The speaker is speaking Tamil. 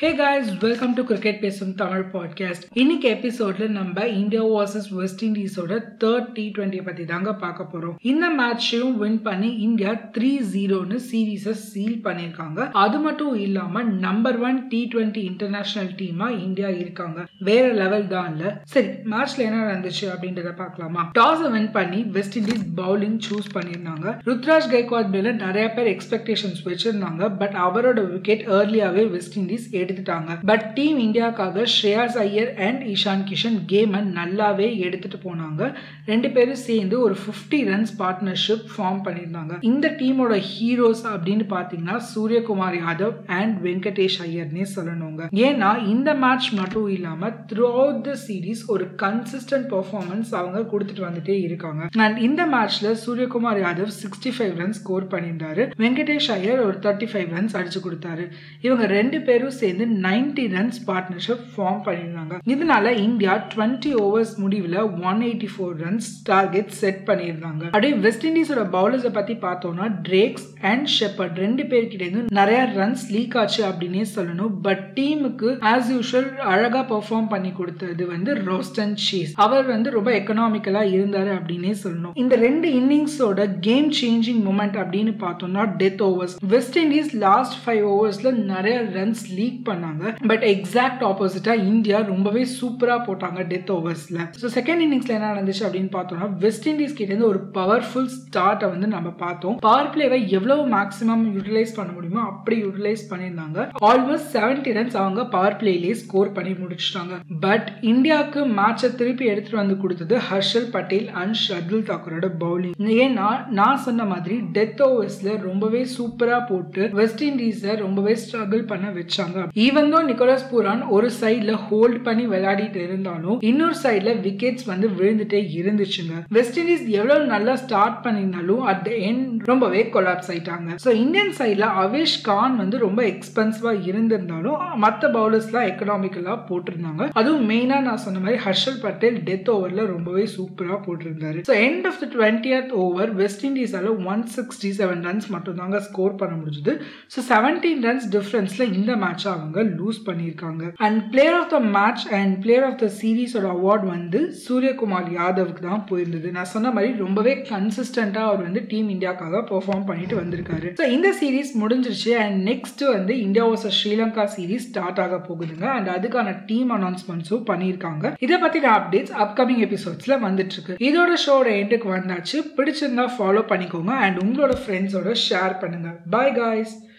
Hey guys welcome to cricket பேசும் தமிழ் பாட்காஸ்ட் இன்னைக்கு எபிசோட்ல நம்ம இந்தியா வர்சஸ் வெஸ்ட் இண்டீஸோட தேர்ட் டி டுவெண்ட்டி பத்தி தாங்க பார்க்க போறோம். இந்த மேட்சையும் வின் பண்ணி இந்தியா த்ரீ ஜீரோன்னு சீரீஸை சீல் பண்ணிருக்காங்க அது மட்டும் இல்லாம number one T twenty international டீமா இந்தியா இருக்காங்க. வேற லெவல் தான் இல்ல. சரி மேட்ச்ல என்ன நடந்துச்சு அப்படின்றத பார்க்கலாமா? டாஸ் வின் பண்ணி வெஸ்ட் இண்டீஸ் பவுலிங் சூஸ் பண்ணியிருந்தாங்க. ருத்ராஜ் கைக்வாட் மேல நிறைய பேர் எக்ஸ்பெக்டேஷன்ஸ் வச்சிருந்தாங்க. பட் அவரோட விக்கெட் ஏர்லியாவே வெஸ்ட் இண்டீஸ் எடுத்துட்டாங்க. பட் டீம் இந்தியாக்காக ஸ்ரேயாஸ் ஐயர் அண்ட் ஈஷான் கிஷன் கேமை நல்லாவே எடுத்துட்டு போனாங்க. ரெண்டு பேரும் சேர்ந்து ஒரு ஃபிஃப்டி ரன்ஸ் பார்ட்னர்ஷிப் ஃபார்ம் பண்ணியிருந்தாங்க. இந்த டீமோட ஹீரோஸ் அப்படின்னு பார்த்தீங்கன்னா சூரியகுமார் யாதவ் அண்ட் வெங்கடேஷ் ஐயர்னே சொல்லணுங்க. ஏன்னா இந்த மேட்ச் மட்டும் இல்லாம த்ரூ அவுட் த சீரீஸ் ஒரு கன்சிஸ்டன்ட் பர்ஃபார்மன்ஸ் அவங்க கொடுத்துட்டு வந்துட்டே இருக்காங்க. அண்ட் இந்த மேட்ச்ல Suryakumar Yadav sixty five runs score பண்ணியிருந்தாரு. வெங்கடேஷ் ஐயர் ஒரு தேர்ட்டி ஃபைவ் ரன்ஸ் அடிச்சு கொடுத்தாரு. இவங்க ரெண்டு பேரும் சேர்ந்து சேர்ந்து நைன்டி ரன்ஸ் பார்ட்னர்ஷிப் ஃபார்ம் பண்ணியிருந்தாங்க இதனால இந்தியா டுவெண்ட்டி ஓவர்ஸ் முடிவில் one eighty four runs target set பண்ணியிருந்தாங்க அப்படியே வெஸ்ட் இண்டீஸோட பவுலர்ஸை பத்தி பார்த்தோம்னா ட்ரேக்ஸ் அண்ட் ஷெப்பர்ட் ரெண்டு பேர்கிட்டேருந்து நிறைய ரன்ஸ் லீக் ஆச்சு அப்படின்னே சொல்லணும். பட் டீமுக்கு ஆஸ் யூஷுவல் அழகா பெர்ஃபார்ம் பண்ணி கொடுத்தது வந்து ரோஸ்டன் ஷீஸ் அவர் வந்து ரொம்ப எக்கனாமிக்கலா இருந்தாரு அப்படின்னே சொல்லணும். இந்த ரெண்டு இன்னிங்ஸோட கேம் சேஞ்சிங் மூமெண்ட் அப்படின்னு பார்த்தோம்னா death overs West Indies last five ஓவர்ஸ்ல நிறைய ரன்ஸ் லீக் பண்ணாங்க. பட் எக்ஸாக்ட் ஆப்போசிட்டா இந்தியா ரொம்பவே சூப்பரா போட்டாங்க டெத் ஓவர்ஸ்ல ஸோ செகண்ட் இன்னிங்ஸ்ல என்ன நடந்துச்சு அப்படின்னு பார்த்தோம்னா வெஸ்ட் இண்டீஸ் கிட்ட இருந்து ஒரு பவர்ஃபுல் ஸ்டார்ட்டை வந்து நம்ம பார்த்தோம். பவர் பிளேவை எவ்வளவு மேக்ஸிமம் யூட்டிலைஸ் பண்ண முடியுமோ அப்படி யூட்டிலைஸ் பண்ணியிருந்தாங்க. ஆல்மோஸ்ட் செவன்டி ரன்ஸ் அவங்க பவர் பிளேலேயே ஸ்கோர் பண்ணி முடிச்சிட்டாங்க. பட் இந்தியாவுக்கு மேட்சை திருப்பி எடுத்துட்டு வந்து கொடுத்தது ஹர்ஷல் பட்டேல் அண்ட் ஷர்துல் தாக்கூரோட பவுலிங் ஏன்னா நான் சொன்ன மாதிரி டெத் ஓவர்ஸ்ல ரொம்பவே சூப்பரா போட்டு வெஸ்ட் இண்டீஸை ரொம்பவே ஸ்ட்ரகிள் பண்ண வச்சாங்க. ஈவன் தோ நிக்கோலஸ் பூரான் ஒரு சைட்ல ஹோல்ட் பண்ணி விளையாடிட்டு இருந்தாலும் இன்னொரு சைட்ல விக்கெட்ஸ் வந்து விழுந்துட்டே இருந்துச்சுங்க. வெஸ்ட் இண்டீஸ் எவ்வளவு நல்லா ஸ்டார்ட் பண்ணியிருந்தாலும் அட் த எண்ட் ரொம்பவே கொலாப்ஸ் ஆயிட்டாங்க. ஸோ இந்தியன் சைட்ல அவேஷ் கான் வந்து ரொம்ப எக்ஸ்பென்சிவா இருந்திருந்தாலும் மற்ற பவுலர்ஸ்லாம் எக்கனாமிக்கலா போட்டிருந்தாங்க. அதுவும் மெயினா நான் சொன்ன மாதிரி ஹர்ஷல் பட்டேல் டெத் ஓவர்ல ரொம்பவே சூப்பரா போட்டிருந்தாரு. So end of the twentieth over west இண்டீஸால one sixty seven runs மட்டும் தாங்க ஸ்கோர் பண்ண முடிஞ்சது. ஸோ செவன்டீன் ரன்ஸ் டிஃபரன்ஸ்ல இந்த மேட்ச் அவங்க லூஸ் பண்ணியிருக்காங்க. And player of the match and player of the சீரீஸோட award வந்து சூரியகுமார் யாதவுக்கு தான் போயிருந்தது. நான் சொன்ன மாதிரி ரொம்பவே கன்சிஸ்டண்டாக அவர் வந்து டீம் இந்தியாக்காக பெர்ஃபார்ம் பண்ணிட்டு வந்திருக்காரு. ஸோ இந்த சீரீஸ் முடிஞ்சிருச்சு அண்ட் நெக்ஸ்ட் வந்து India versus Sri Lanka series start ஆக போகுதுங்க. அண்ட் அதுக்கான டீம் அனௌன்ஸ்மெண்ட்ஸும் பண்ணியிருக்காங்க. இதை பத்தின அப்டேட்ஸ் அப்கமிங் எபிசோட்ஸ்ல வந்துட்டு இருக்கு இதோட ஷோட எண்டுக்கு வந்தாச்சு. பிடிச்சிருந்தா ஃபாலோ பண்ணிக்கோங்க. அண்ட் உங்களோட ஃப்ரெண்ட்ஸோட ஷேர் பண்ணுங்க. Bye guys